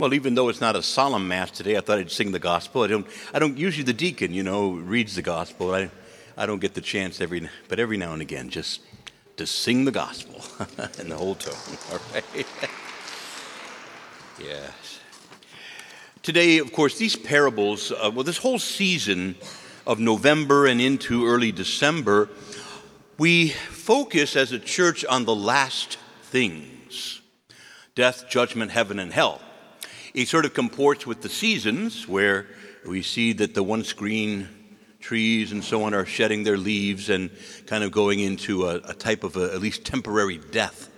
Well, even though it's not a solemn mass today, I thought I'd sing the gospel. I don't, I don't usually the deacon, you know, reads the gospel. I, I don't get the chance every, but every now and again, just to sing the gospel in the whole tone. All right. yes. Today, of course, these parables, uh, well, this whole season of November and into early December, we focus as a church on the last things death, judgment, heaven, and hell. It sort of comports with the seasons where we see that the once green trees and so on are shedding their leaves and kind of going into a, a type of a, at least temporary death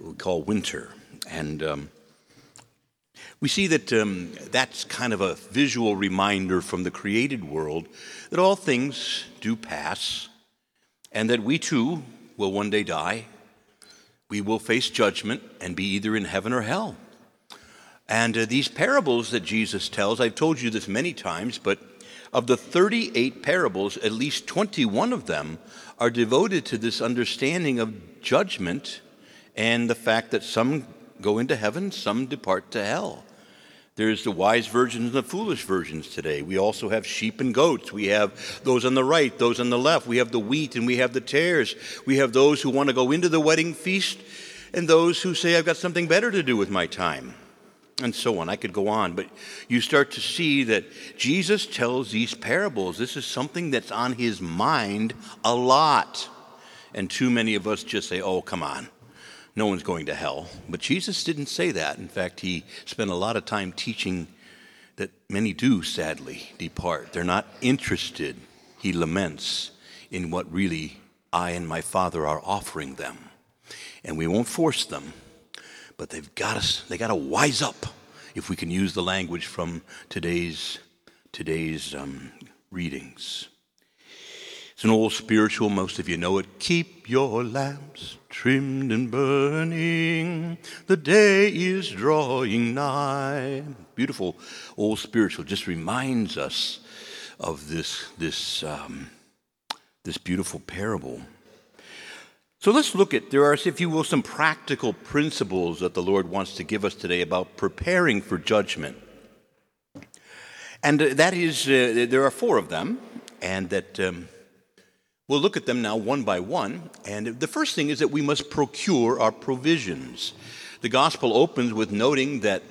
we call winter. And um, we see that um, that's kind of a visual reminder from the created world that all things do pass and that we too will one day die. We will face judgment and be either in heaven or hell. And uh, these parables that Jesus tells, I've told you this many times, but of the 38 parables, at least 21 of them are devoted to this understanding of judgment and the fact that some go into heaven, some depart to hell. There's the wise virgins and the foolish virgins today. We also have sheep and goats. We have those on the right, those on the left. We have the wheat and we have the tares. We have those who want to go into the wedding feast and those who say, I've got something better to do with my time and so on. I could go on, but you start to see that Jesus tells these parables. This is something that's on his mind a lot. And too many of us just say, oh, come on. No one's going to hell. But Jesus didn't say that. In fact, he spent a lot of time teaching that many do, sadly, depart. They're not interested, he laments, in what really I and my Father are offering them. And we won't force them but they've got to, they got to wise up, if we can use the language from today's, today's um, readings. It's an old spiritual, most of you know it. Keep your lamps trimmed and burning, the day is drawing nigh. Beautiful old spiritual, just reminds us of this, this, um, this beautiful parable. So let's look at, there are, if you will, some practical principles that the Lord wants to give us today about preparing for judgment. And that is, uh, there are four of them, and that um, we'll look at them now one by one. And the first thing is that we must procure our provisions. The gospel opens with noting that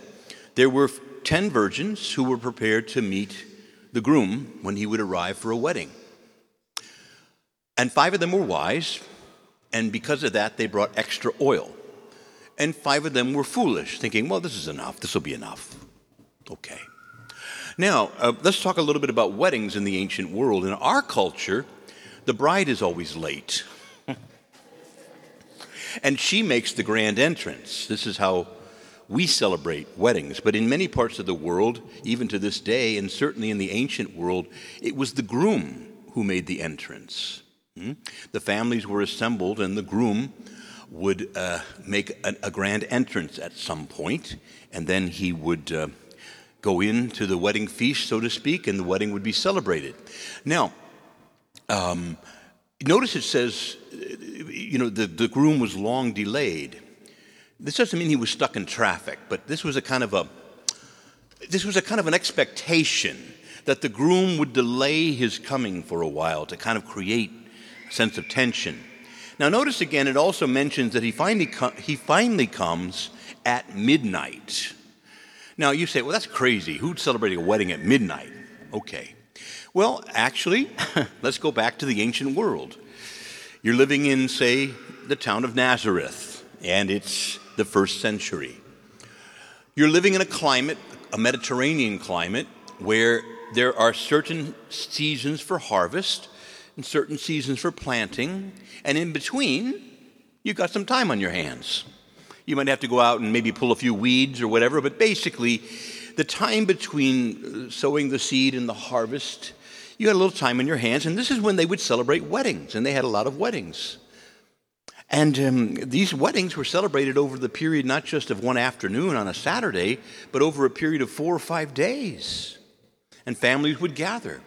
there were 10 virgins who were prepared to meet the groom when he would arrive for a wedding. And five of them were wise, and because of that, they brought extra oil. And five of them were foolish, thinking, well, this is enough. This will be enough. Okay. Now, uh, let's talk a little bit about weddings in the ancient world. In our culture, the bride is always late. and she makes the grand entrance. This is how we celebrate weddings. But in many parts of the world, even to this day, and certainly in the ancient world, it was the groom who made the entrance. Hmm? The families were assembled, and the groom would uh, make a, a, grand entrance at some point, and then he would uh, go into the wedding feast, so to speak, and the wedding would be celebrated. Now, um, notice it says, you know, the, the groom was long delayed. This doesn't mean he was stuck in traffic, but this was a kind of a this was a kind of an expectation that the groom would delay his coming for a while to kind of create sense of tension. Now, notice again, it also mentions that he finally, co- he finally comes at midnight. Now, you say, well, that's crazy. Who'd celebrate a wedding at midnight? Okay. Well, actually, let's go back to the ancient world. You're living in, say, the town of Nazareth, and it's the first century. You're living in a climate, a Mediterranean climate, where there are certain seasons for harvest and certain seasons for planting, and in between, you've got some time on your hands. You might have to go out and maybe pull a few weeds or whatever, but basically, the time between uh, sowing the seed and the harvest, you had a little time in your hands, and this is when they would celebrate weddings, and they had a lot of weddings. And um, these weddings were celebrated over the period not just of one afternoon on a Saturday, but over a period of four or five days. And families would gather.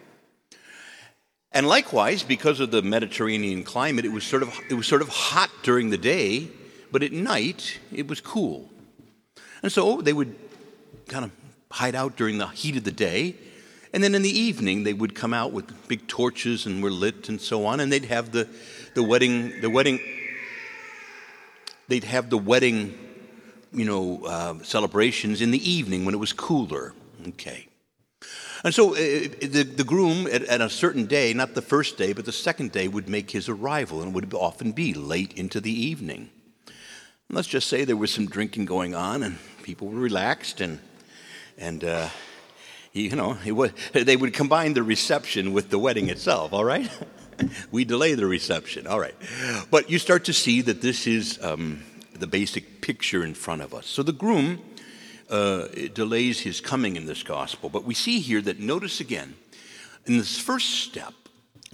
And likewise, because of the Mediterranean climate, it was sort of, it was sort of hot during the day, but at night it was cool. And so they would kind of hide out during the heat of the day. And then in the evening, they would come out with big torches and were lit and so on, and they'd have the, the wedding, the wedding, they'd have the wedding, you know, uh, celebrations in the evening when it was cooler. Okay. And so uh, the, the groom, at, at, a certain day, not the first day, but the second day, would make his arrival, and would often be late into the evening. And let's just say there was some drinking going on, and people were relaxed, and and uh, you know, would, they would combine the reception with the wedding itself, all right? we delay the reception, all right. But you start to see that this is um, the basic picture in front of us. So the groom uh, delays his coming in this gospel, but we see here that, notice again, in this first step,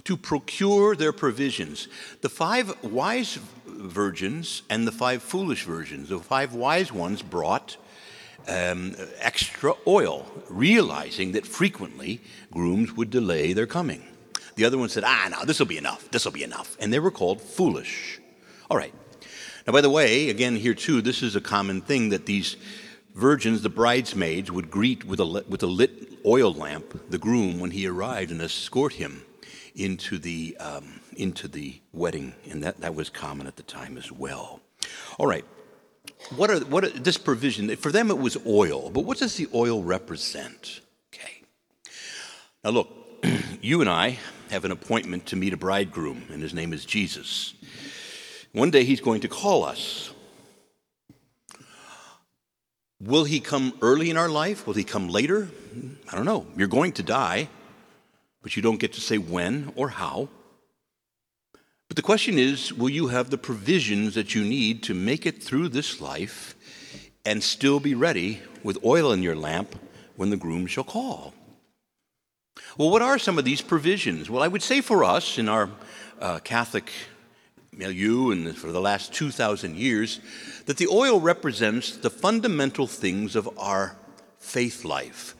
to procure their provisions, the five wise virgins and the five foolish virgins, the five wise ones brought um, extra oil, realizing that frequently grooms would delay their coming. The other one said, ah, no, this will be enough. This will be enough. And they were called foolish. All right. Now, by the way, again, here too, this is a common thing that these virgins, the bridesmaids, would greet with a, with a lit oil lamp the groom when he arrived and escort him into the, um, into the wedding. And that, that was common at the time as well. All right what are, what are, this provision, for them it was oil, but what does the oil represent? Okay. Now look, you and I have an appointment to meet a bridegroom, and his name is Jesus. One day he's going to call us. Will he come early in our life? Will he come later? I don't know. You're going to die, but you don't get to say when or how. But the question is will you have the provisions that you need to make it through this life and still be ready with oil in your lamp when the groom shall call? Well, what are some of these provisions? Well, I would say for us in our uh, Catholic milieu and for the last 2,000 years, that the oil represents the fundamental things of our faith life.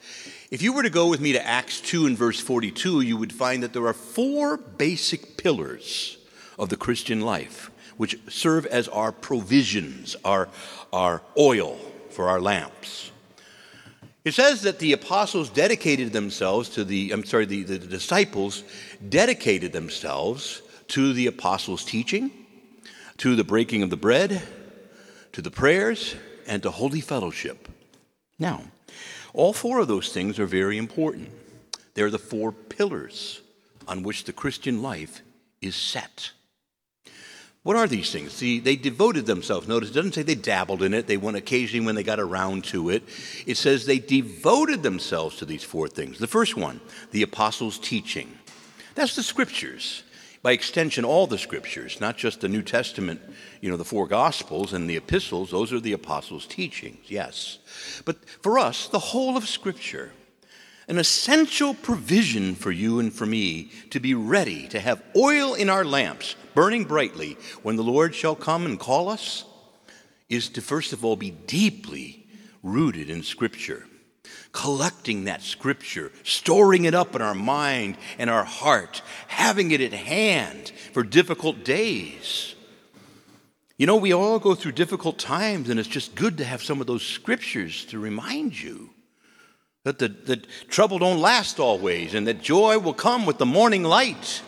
If you were to go with me to Acts 2 and verse 42, you would find that there are four basic pillars of the Christian life, which serve as our provisions, our, our oil for our lamps. It says that the apostles dedicated themselves to the, I'm sorry, the, the, the disciples dedicated themselves to the apostles' teaching, to the breaking of the bread, to the prayers, and to holy fellowship. Now, all four of those things are very important. They're the four pillars on which the Christian life is set. What are these things? See, they devoted themselves. Notice it doesn't say they dabbled in it. They went occasionally when they got around to it. It says they devoted themselves to these four things. The first one, the apostles' teaching. That's the scriptures. By extension, all the scriptures, not just the New Testament, you know, the four gospels and the epistles. Those are the apostles' teachings, yes. But for us, the whole of scripture an essential provision for you and for me to be ready to have oil in our lamps burning brightly when the Lord shall come and call us is to first of all be deeply rooted in Scripture. Collecting that scripture, storing it up in our mind and our heart, having it at hand for difficult days. You know, we all go through difficult times, and it's just good to have some of those scriptures to remind you that the, the trouble don't last always and that joy will come with the morning light.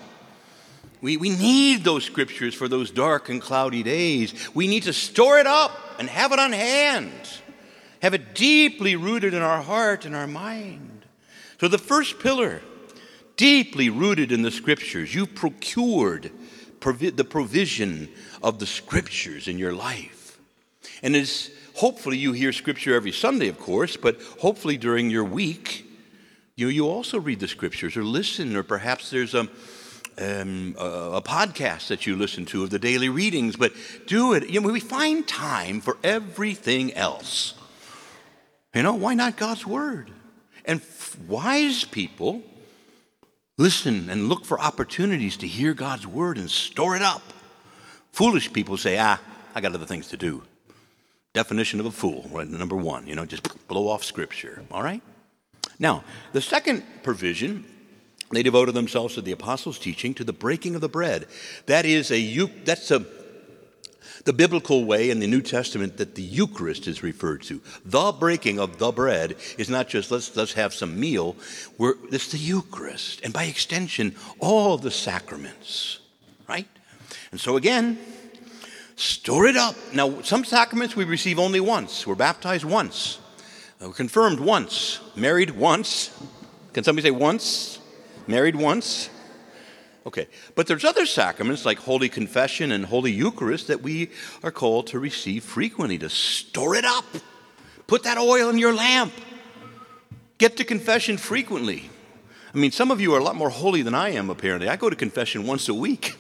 We, we need those scriptures for those dark and cloudy days. We need to store it up and have it on hand, have it deeply rooted in our heart and our mind. So, the first pillar, deeply rooted in the scriptures, you've procured provi- the provision of the scriptures in your life. And as hopefully you hear scripture every Sunday, of course, but hopefully during your week, you, you also read the scriptures or listen, or perhaps there's a, um, a, a, podcast that you listen to of the daily readings, but do it. You know, we find time for everything else. You know, why not God's Word? And f- wise people listen and look for opportunities to hear God's Word and store it up. Foolish people say, ah, I got other things to do. Definition of a fool, right? Number one, you know, just blow off scripture, all right? Now, the second provision, they devoted themselves to the apostles' teaching, to the breaking of the bread. That is a that's a the biblical way in the New Testament that the Eucharist is referred to. The breaking of the bread is not just let's, let's have some meal, We're, it's the Eucharist, and by extension, all the sacraments, right? And so again, store it up. Now, some sacraments we receive only once. We're baptized once, we're confirmed once, married once. Can somebody say once? Married once? Okay, but there's other sacraments like Holy Confession and Holy Eucharist that we are called to receive frequently, to store it up. Put that oil in your lamp. Get to confession frequently. I mean, some of you are a lot more holy than I am, apparently. I go to confession once a week.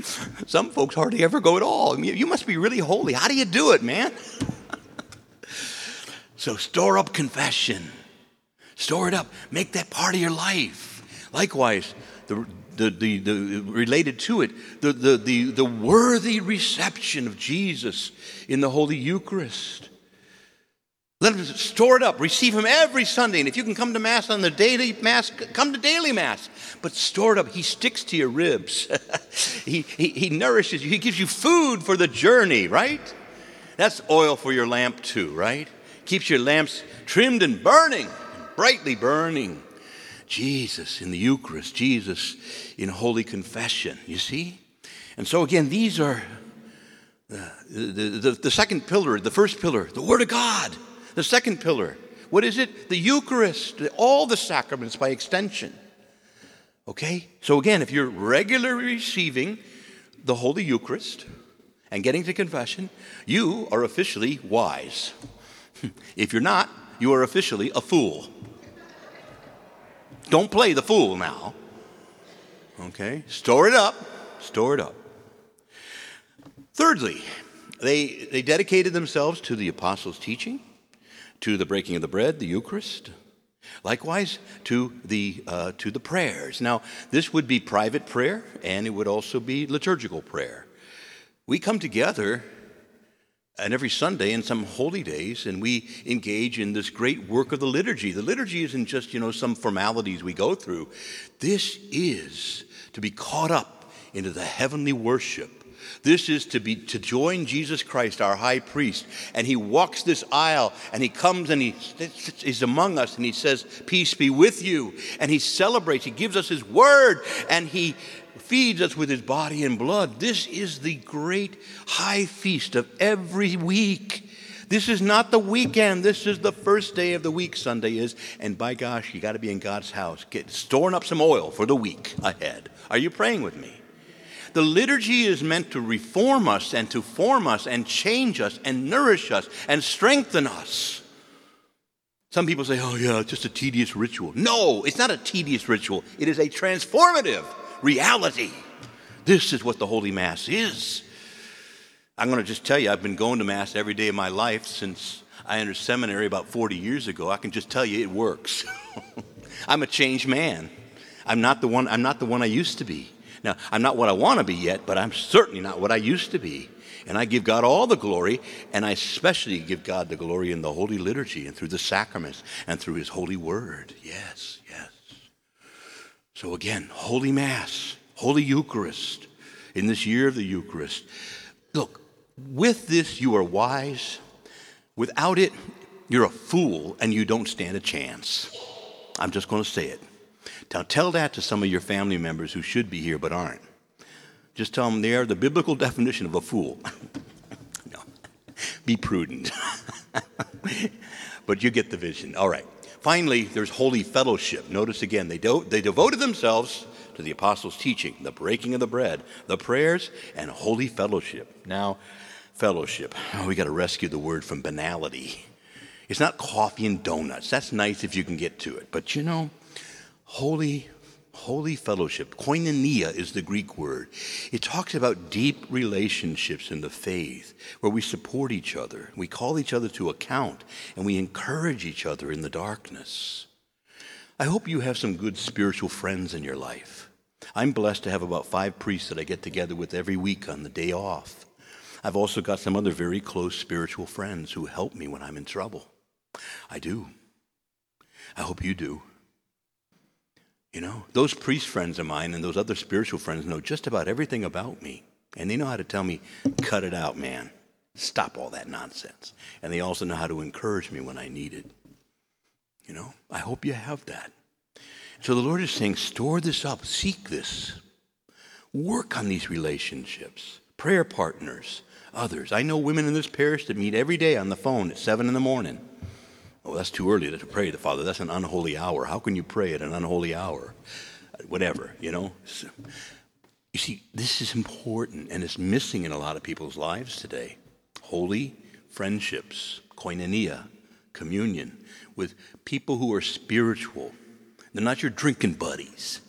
some folks hardly ever go at all. I mean, you must be really holy. How do you do it, man? so store up confession. Store it up. Make that part of your life. Likewise, the the, the, the, related to it, the, the, the, the worthy reception of Jesus in the Holy Eucharist. Let him store it up. Receive him every Sunday. And if you can come to Mass on the daily Mass, come to daily Mass. But store it up. He sticks to your ribs. he, he, he nourishes you. He gives you food for the journey, right? That's oil for your lamp, too, right? Keeps your lamps trimmed and burning, brightly burning. Jesus in the Eucharist, Jesus in Holy Confession, you see? And so, again, these are uh, the, the, the second pillar, the first pillar, the Word of God. The second pillar, what is it? The Eucharist, all the sacraments by extension. Okay? So, again, if you're regularly receiving the Holy Eucharist and getting to confession, you are officially wise. If you're not, you are officially a fool. Don't play the fool now. Okay? Store it up. Store it up. Thirdly, they, they dedicated themselves to the apostles' teaching, to the breaking of the bread, the Eucharist, likewise to the, uh, to the prayers. Now, this would be private prayer and it would also be liturgical prayer. We come together and every Sunday and some holy days, and we engage in this great work of the liturgy. The liturgy isn't just, you know, some formalities we go through. This is to be caught up into the heavenly worship. This is to be to join Jesus Christ, our high priest, and he walks this aisle and he comes and he is among us and he says, Peace be with you. And he celebrates, he gives us his word, and he feeds us with his body and blood. This is the great high feast of every week. This is not the weekend. This is the first day of the week, Sunday is. And by gosh, you got to be in God's house. Get storing up some oil for the week ahead. Are you praying with me? The liturgy is meant to reform us and to form us and change us and nourish us and strengthen us. Some people say, oh, yeah, it's just a tedious ritual. No, it's not a tedious ritual. It is a transformative reality. This is what the Holy Mass is. I'm going to just tell you, I've been going to Mass every day of my life since I entered seminary about 40 years ago. I can just tell you it works. I'm a changed man. I'm not the one I'm not the one I used to be. Now, I'm not what I want to be yet, but I'm certainly not what I used to be. And I give God all the glory, and I especially give God the glory in the Holy Liturgy and through the sacraments and through His holy word. Yes. So again, Holy Mass, Holy Eucharist, in this year of the Eucharist. Look, with this you are wise. Without it, you're a fool and you don't stand a chance. I'm just going to say it. Now tell that to some of your family members who should be here but aren't. Just tell them they are the biblical definition of a fool. no, be prudent. but you get the vision. All right. Finally, there's holy fellowship. Notice again, they, do, they devoted themselves to the apostles' teaching, the breaking of the bread, the prayers, and holy fellowship. Now, fellowship. Oh, we got to rescue the word from banality. It's not coffee and donuts. That's nice if you can get to it. But you know, holy Holy fellowship, koinonia is the Greek word. It talks about deep relationships in the faith where we support each other, we call each other to account, and we encourage each other in the darkness. I hope you have some good spiritual friends in your life. I'm blessed to have about five priests that I get together with every week on the day off. I've also got some other very close spiritual friends who help me when I'm in trouble. I do. I hope you do. You know, those priest friends of mine and those other spiritual friends know just about everything about me. And they know how to tell me, cut it out, man. Stop all that nonsense. And they also know how to encourage me when I need it. You know, I hope you have that. So the Lord is saying, store this up, seek this, work on these relationships, prayer partners, others. I know women in this parish that meet every day on the phone at 7 in the morning. Oh, that's too early to pray to Father. That's an unholy hour. How can you pray at an unholy hour? Whatever, you know. So, you see, this is important and it's missing in a lot of people's lives today. Holy friendships, koinonia, communion with people who are spiritual. They're not your drinking buddies.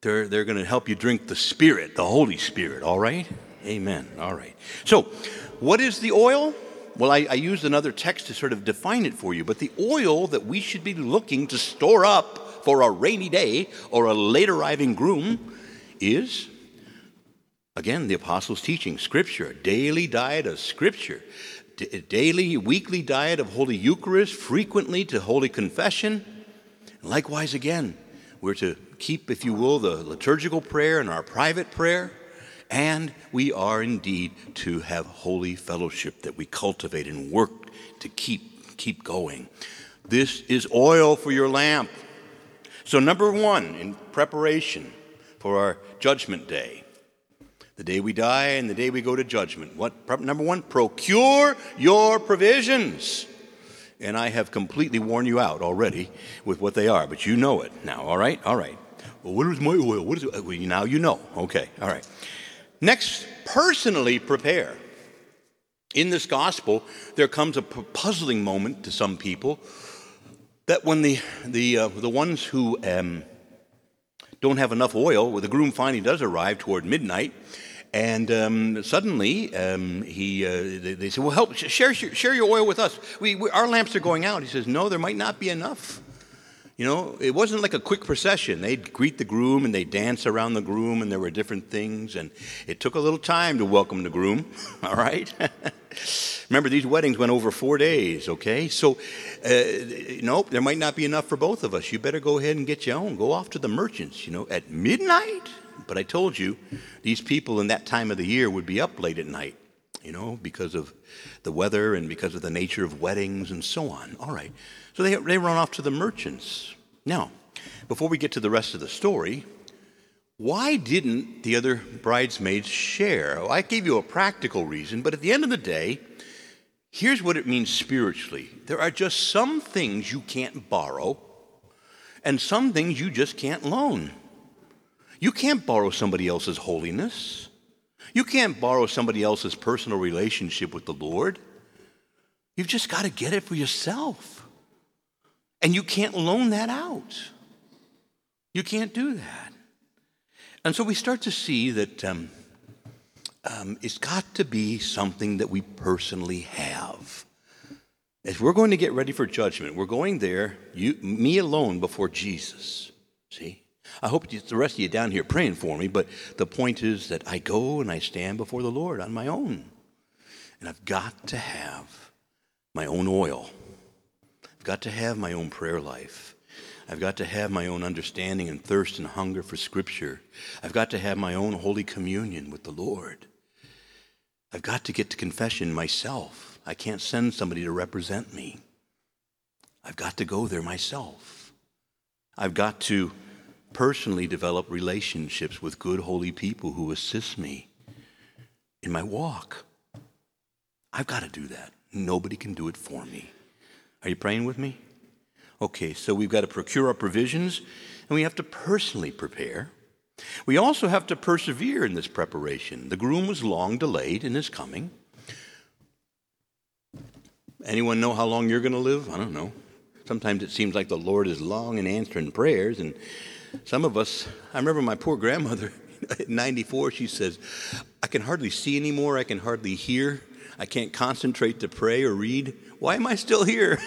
They're, they're going to help you drink the Spirit, the Holy Spirit, all right? Amen. All right. So, what is the oil? Well, I, I, used another text to sort of define it for you, but the oil that we should be looking to store up for a rainy day or a late arriving groom is, again, the apostles' teaching, Scripture, daily diet of Scripture, D- daily, weekly diet of Holy Eucharist, frequently to Holy Confession. Likewise, again, we're to keep, if you will, the liturgical prayer and our private prayer. And we are indeed to have holy fellowship that we cultivate and work to keep, keep going. This is oil for your lamp. So, number one, in preparation for our judgment day, the day we die and the day we go to judgment. What number 1 procure your provisions. And I have completely worn you out already with what they are, but you know it now, all right? All right. Well, what is my oil? What is it? Well, now you know. Okay. All right. Next, personally prepare. In this gospel, there comes a puzzling moment to some people that when the, the, uh, the ones who um, don't have enough oil, well, the groom finally does arrive toward midnight, and um, suddenly um, he, uh, they, they, say, "Well, help share, share your oil with us. We, we, our lamps are going out." He says, "No, there might not be enough." You know, it wasn't like a quick procession. They'd greet the groom and they'd dance around the groom, and there were different things. And it took a little time to welcome the groom, all right? Remember, these weddings went over four days, okay? So, uh, nope, there might not be enough for both of us. You better go ahead and get your own. Go off to the merchants, you know, at midnight? But I told you, these people in that time of the year would be up late at night, you know, because of the weather and because of the nature of weddings and so on. All right. So they, they run off to the merchants. Now, before we get to the rest of the story, why didn't the other bridesmaids share? Well, I gave you a practical reason, but at the end of the day, here's what it means spiritually there are just some things you can't borrow, and some things you just can't loan. You can't borrow somebody else's holiness. You can't borrow somebody else's personal relationship with the Lord. You've just got to get it for yourself. And you can't loan that out. You can't do that. And so we start to see that um, um, it's got to be something that we personally have. As we're going to get ready for judgment, we're going there, you, me alone, before Jesus. See? I hope the rest of you down here praying for me, but the point is that I go and I stand before the Lord on my own. And I've got to have my own oil got to have my own prayer life. I've got to have my own understanding and thirst and hunger for Scripture. I've got to have my own Holy Communion with the Lord. I've got to get to confession myself. I can't send somebody to represent me. I've got to go there myself. I've got to personally develop relationships with good, holy people who assist me in my walk. I've got to do that. Nobody can do it for me. Are you praying with me? Okay, so we've got to procure our provisions and we have to personally prepare. We also have to persevere in this preparation. The groom was long delayed in his coming. Anyone know how long you're going to live? I don't know. Sometimes it seems like the Lord is long in answering prayers, and some of us, I remember my poor grandmother at 94, she says, I can hardly see anymore, I can hardly hear, I can't concentrate to pray or read. Why am I still here?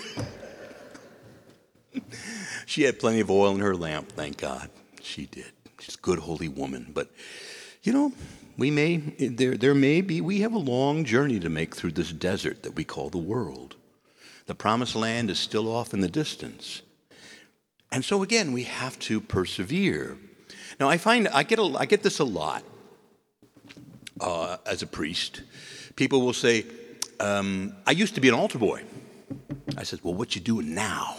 she had plenty of oil in her lamp, thank God. She did. She's a good, holy woman. But, you know, we may, there, there may be, we have a long journey to make through this desert that we call the world. The promised land is still off in the distance. And so, again, we have to persevere. Now, I find I get, a, I get this a lot. uh, as a priest, people will say, um, I used to be an altar boy. I said, Well, what you doing now?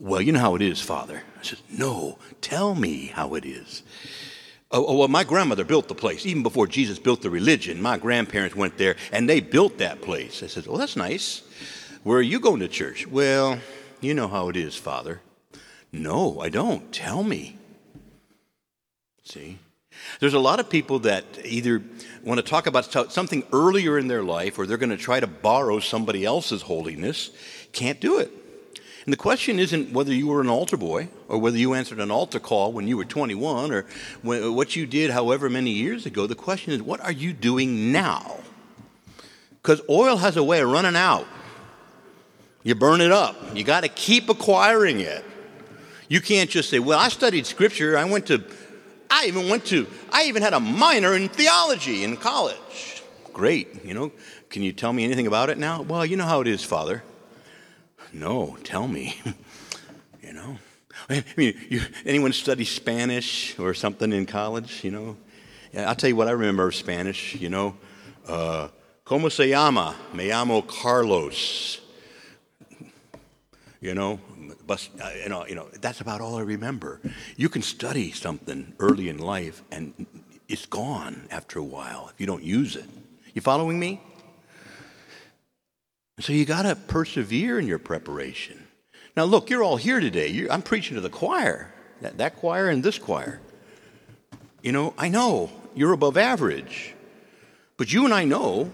Well, you know how it is, Father. I said, No, tell me how it is. Oh, oh, well, my grandmother built the place. Even before Jesus built the religion, my grandparents went there and they built that place. I said, Well, that's nice. Where are you going to church? Well, you know how it is, Father. No, I don't. Tell me. See? There's a lot of people that either want to talk about something earlier in their life or they're going to try to borrow somebody else's holiness. Can't do it. And the question isn't whether you were an altar boy or whether you answered an altar call when you were 21 or what you did however many years ago. The question is, what are you doing now? Because oil has a way of running out. You burn it up. You got to keep acquiring it. You can't just say, well, I studied scripture. I went to I even went to, I even had a minor in theology in college. Great, you know. Can you tell me anything about it now? Well, you know how it is, Father. No, tell me. you know. I mean, you, anyone study Spanish or something in college? You know. I'll tell you what I remember of Spanish. You know, uh, ¿Cómo se llama? Me llamo Carlos. You know, but uh, you know, you know, that's about all I remember. You can study something early in life, and it's gone after a while if you don't use it. You following me? So you got to persevere in your preparation. Now, look, you're all here today. You're, I'm preaching to the choir, that, that choir and this choir. You know, I know you're above average, but you and I know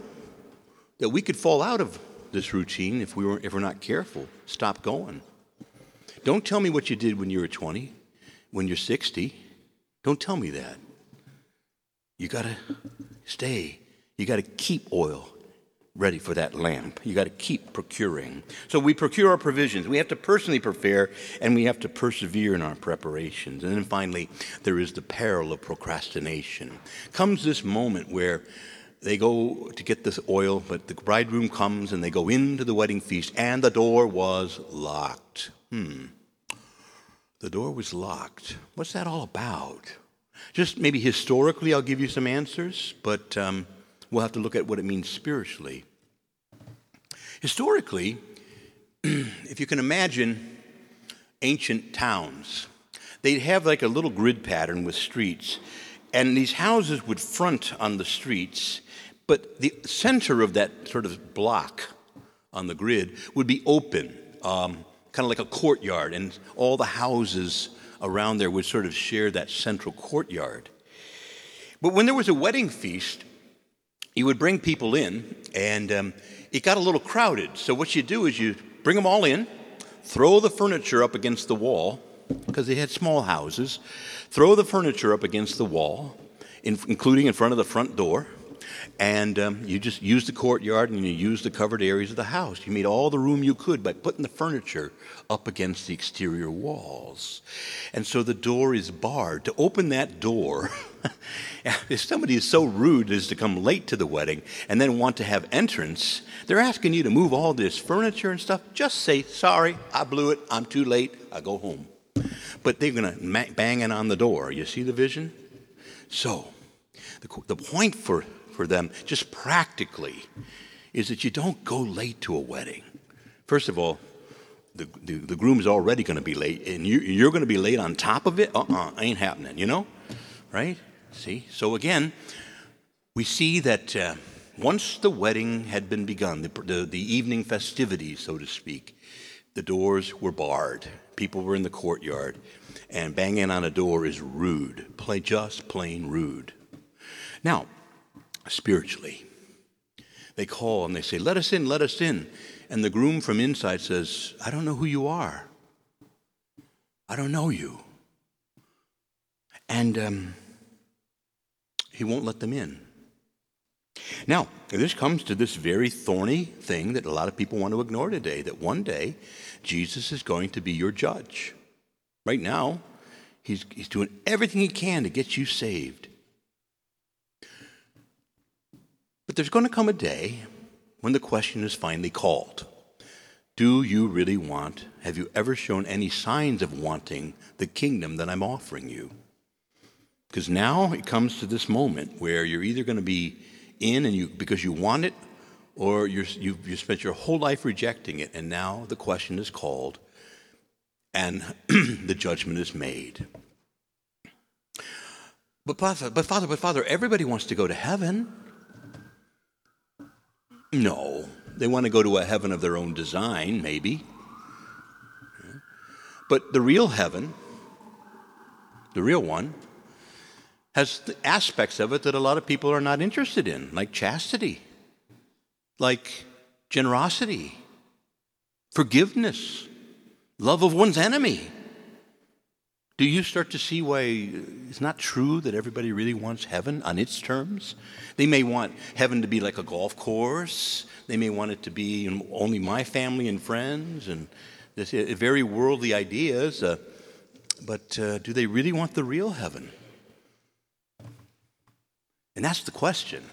that we could fall out of this routine if we were if we're not careful. Stop going. Don't tell me what you did when you were 20, when you're 60. Don't tell me that. You got to stay. You got to keep oil ready for that lamp. You got to keep procuring. So we procure our provisions. We have to personally prepare and we have to persevere in our preparations. And then finally, there is the peril of procrastination. Comes this moment where they go to get this oil, but the bridegroom comes and they go into the wedding feast and the door was locked. Hmm. The door was locked. What's that all about? Just maybe historically, I'll give you some answers, but um, we'll have to look at what it means spiritually. Historically, if you can imagine ancient towns, they'd have like a little grid pattern with streets, and these houses would front on the streets, but the center of that sort of block on the grid would be open. Um, kind of like a courtyard, and all the houses around there would sort of share that central courtyard. But when there was a wedding feast, you would bring people in, and um, it got a little crowded. So what you do is you bring them all in, throw the furniture up against the wall, because they had small houses, throw the furniture up against the wall, in, including in front of the front door, and um, you just use the courtyard and you use the covered areas of the house. You made all the room you could by putting the furniture up against the exterior walls. And so the door is barred. To open that door, if somebody is so rude as to come late to the wedding and then want to have entrance, they're asking you to move all this furniture and stuff. Just say, sorry, I blew it, I'm too late, I go home. But they're going to bang it on the door. You see the vision? So, the, the point for for them, just practically, is that you don't go late to a wedding. First of all, the, the, the groom's already going to be late, and you, you're going to be late on top of it? Uh uh-uh, uh, ain't happening, you know? Right? See? So again, we see that uh, once the wedding had been begun, the, the, the evening festivities, so to speak, the doors were barred. People were in the courtyard, and banging on a door is rude, play just plain rude. Now, spiritually. They call and they say, Let us in, let us in. And the groom from inside says, I don't know who you are. I don't know you. And um, he won't let them in. Now, this comes to this very thorny thing that a lot of people want to ignore today that one day Jesus is going to be your judge. Right now, he's, he's doing everything he can to get you saved. But there's going to come a day when the question is finally called Do you really want, have you ever shown any signs of wanting the kingdom that I'm offering you? Because now it comes to this moment where you're either going to be in and you because you want it, or you're, you've, you spent your whole life rejecting it, and now the question is called, and the judgment is made. But Father, but Father, but Father, everybody wants to go to heaven. No, they want to go to a heaven of their own design, maybe. But the real heaven, the real one, has aspects of it that a lot of people are not interested in, like chastity, like generosity, forgiveness, love of one's enemy. Do you start to see why it's not true that everybody really wants heaven on its terms? They may want heaven to be like a golf course. They may want it to be only my family and friends and this, very worldly ideas. Uh, but uh, do they really want the real heaven? And that's the question.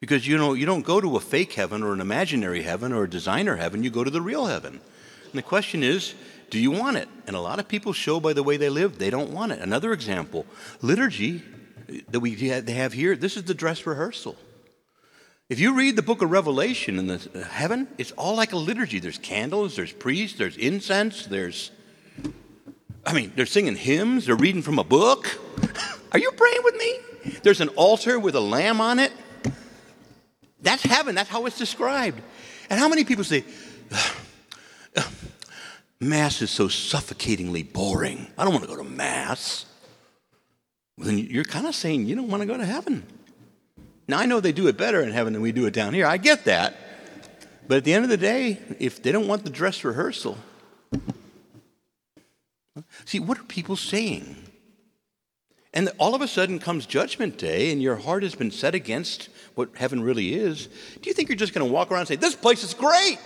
Because you know, you don't go to a fake heaven or an imaginary heaven or a designer heaven, you go to the real heaven. And the question is, do you want it? And a lot of people show by the way they live, they don't want it. Another example liturgy that we have here, this is the dress rehearsal. If you read the book of Revelation in the uh, heaven, it's all like a liturgy. There's candles, there's priests, there's incense, there's, I mean, they're singing hymns, they're reading from a book. Are you praying with me? There's an altar with a lamb on it. That's heaven, that's how it's described. And how many people say, uh, Mass is so suffocatingly boring. I don't want to go to Mass. Well, then you're kind of saying you don't want to go to heaven. Now, I know they do it better in heaven than we do it down here. I get that. But at the end of the day, if they don't want the dress rehearsal, see, what are people saying? And all of a sudden comes Judgment Day, and your heart has been set against what heaven really is. Do you think you're just going to walk around and say, This place is great?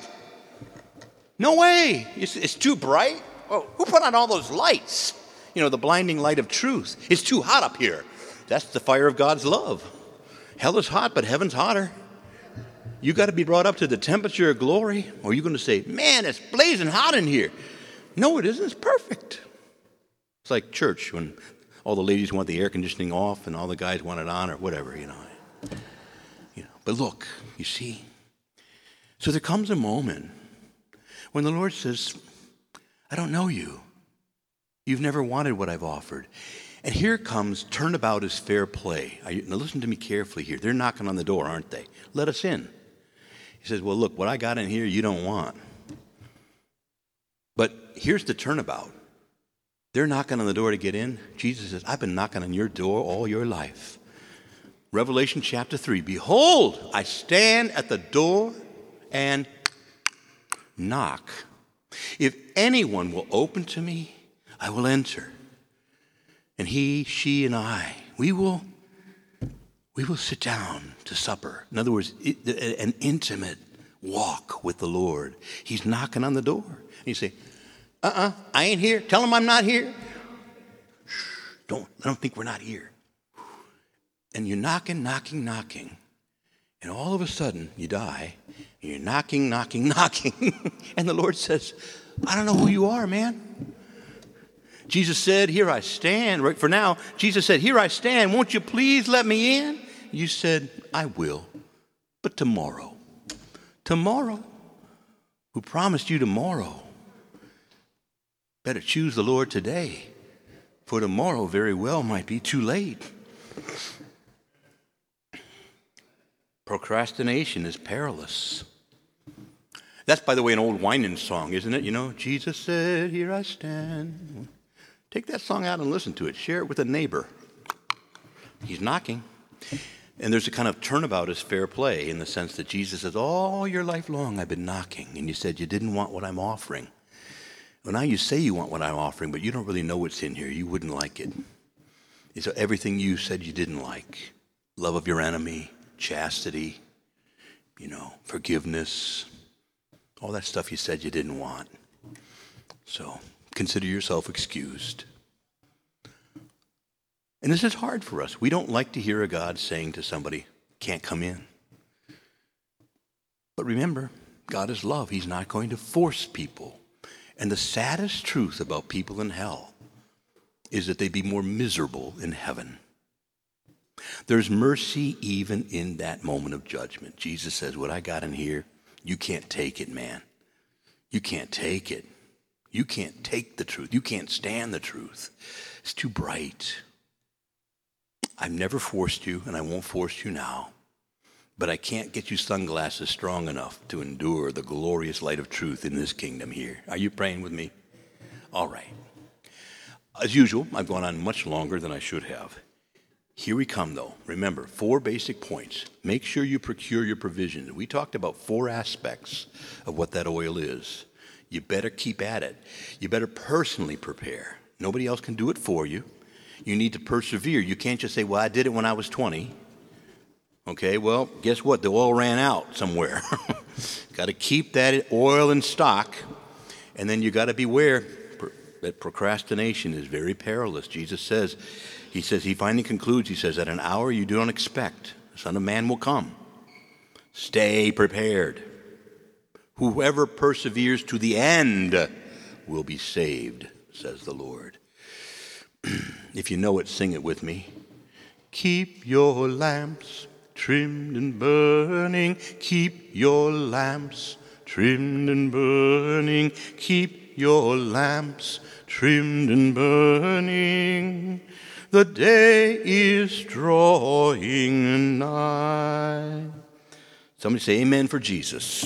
No way. It's, too bright. Oh, who put on all those lights? You know, the blinding light of truth. It's too hot up here. That's the fire of God's love. Hell is hot, but heaven's hotter. You got to be brought up to the temperature of glory, or you're going to say, Man, it's blazing hot in here. No, it isn't. It's perfect. It's like church when all the ladies want the air conditioning off and all the guys want it on, or whatever, you know. You know. But look, you see. So there comes a moment when the Lord says, I don't know you. You've never wanted what I've offered. And here comes turnabout is fair play. Now listen to me carefully here. They're knocking on the door, aren't they? Let us in. He says, Well, look, what I got in here you don't want. But here's the turnabout. They're knocking on the door to get in. Jesus says, I've been knocking on your door all your life. Revelation chapter 3 Behold, I stand at the door and knock. If anyone will open to me, I will enter. And he, she, and I, we will, we will sit down to supper. In other words, an intimate walk with the Lord. He's knocking on the door. And you say, uh uh-uh, uh I ain't here. Tell him I'm not here. Shh, don't let him think we're not here. And you're knocking, knocking, knocking. And all of a sudden, you die, and you're knocking, knocking, knocking. and the Lord says, I don't know who you are, man. Jesus said, Here I stand. Right for now, Jesus said, Here I stand. Won't you please let me in? You said, I will, but tomorrow. Tomorrow. Who promised you tomorrow? Better choose the Lord today, for tomorrow very well might be too late. Procrastination is perilous. That's, by the way, an old Winans song, isn't it? You know, Jesus said, Here I stand. Take that song out and listen to it. Share it with a neighbor. He's knocking. And there's a kind of turnabout as fair play in the sense that Jesus says, All your life long I've been knocking, and you said you didn't want what I'm offering. Well, now you say you want what I'm offering, but you don't really know what's in here. You wouldn't like it. So everything you said you didn't like love of your enemy, chastity, you know, forgiveness, all that stuff you said you didn't want. So consider yourself excused. And this is hard for us. We don't like to hear a God saying to somebody, can't come in. But remember, God is love. He's not going to force people. And the saddest truth about people in hell is that they'd be more miserable in heaven. There's mercy even in that moment of judgment. Jesus says, What I got in here, you can't take it, man. You can't take it. You can't take the truth. You can't stand the truth. It's too bright. I've never forced you, and I won't force you now. But I can't get you sunglasses strong enough to endure the glorious light of truth in this kingdom here. Are you praying with me? All right. As usual, I've gone on much longer than I should have. Here we come, though. Remember, four basic points. Make sure you procure your provisions. We talked about four aspects of what that oil is. You better keep at it. You better personally prepare. Nobody else can do it for you. You need to persevere. You can't just say, Well, I did it when I was 20. Okay, well, guess what? The oil ran out somewhere. got to keep that oil in stock, and then you got to beware that procrastination is very perilous. Jesus says, He says, He finally concludes, He says, At an hour you do not expect, the Son of Man will come. Stay prepared. Whoever perseveres to the end will be saved, says the Lord. if you know it, sing it with me. Keep your lamps trimmed and burning. Keep your lamps trimmed and burning. Keep your lamps trimmed and burning. The day is drawing nigh. Somebody say amen for Jesus.